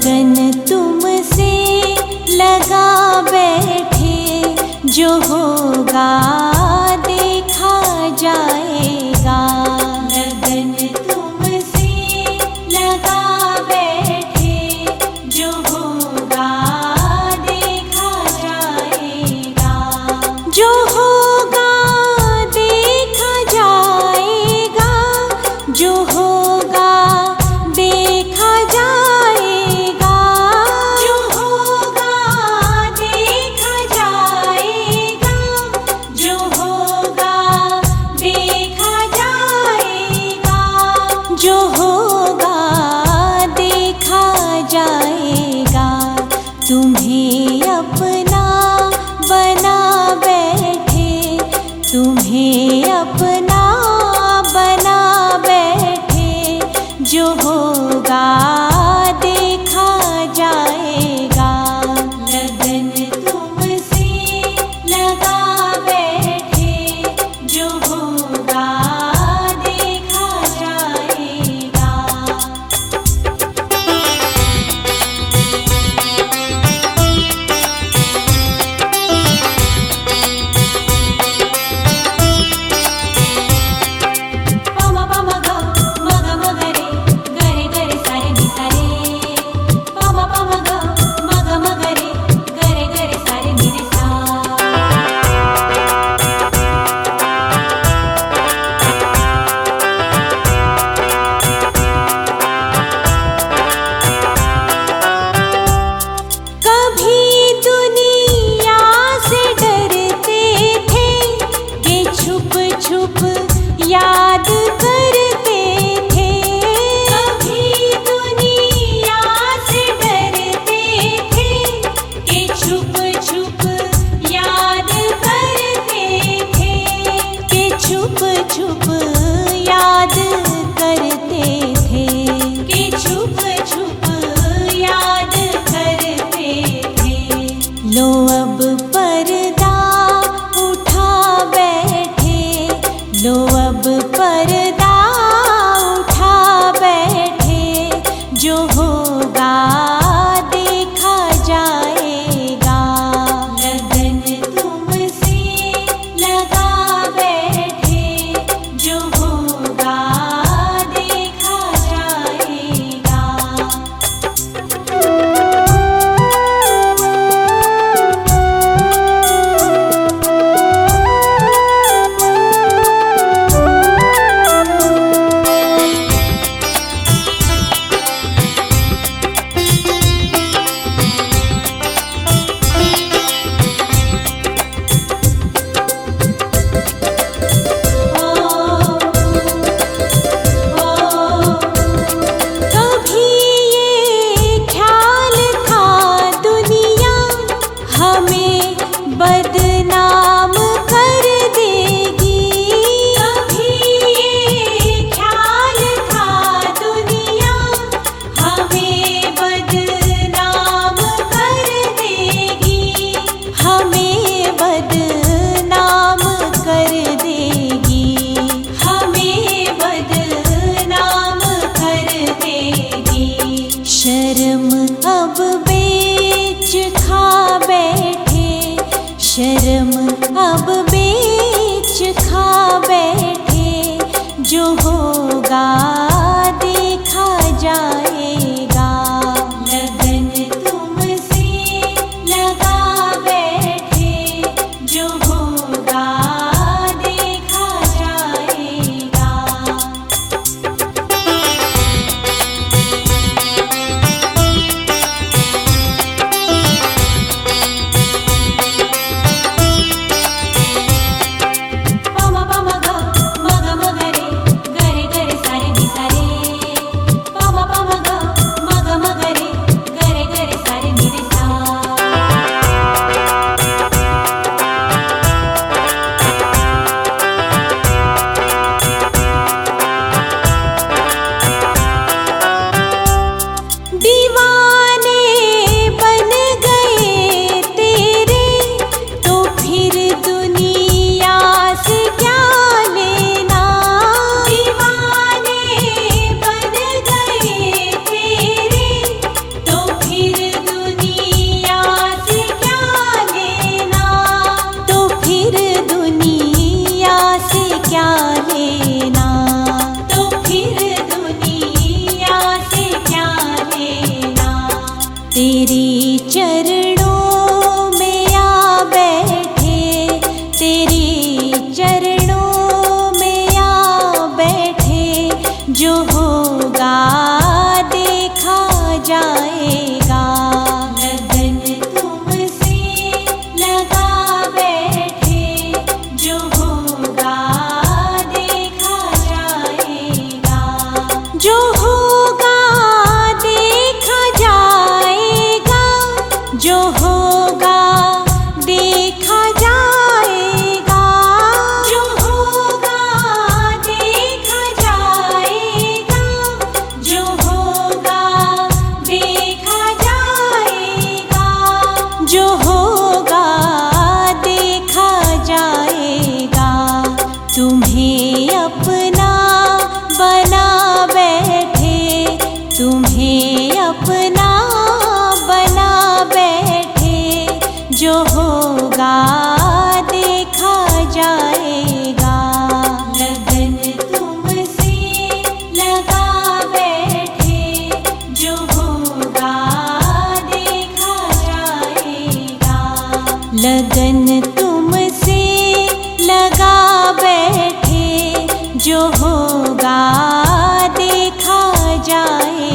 लगन तुमसे लगा बैठे जो होगा जो होगा होगा देखा जाएगा जो होगा लगन तुमसे लगा बैठे जो होगा देखा जाए।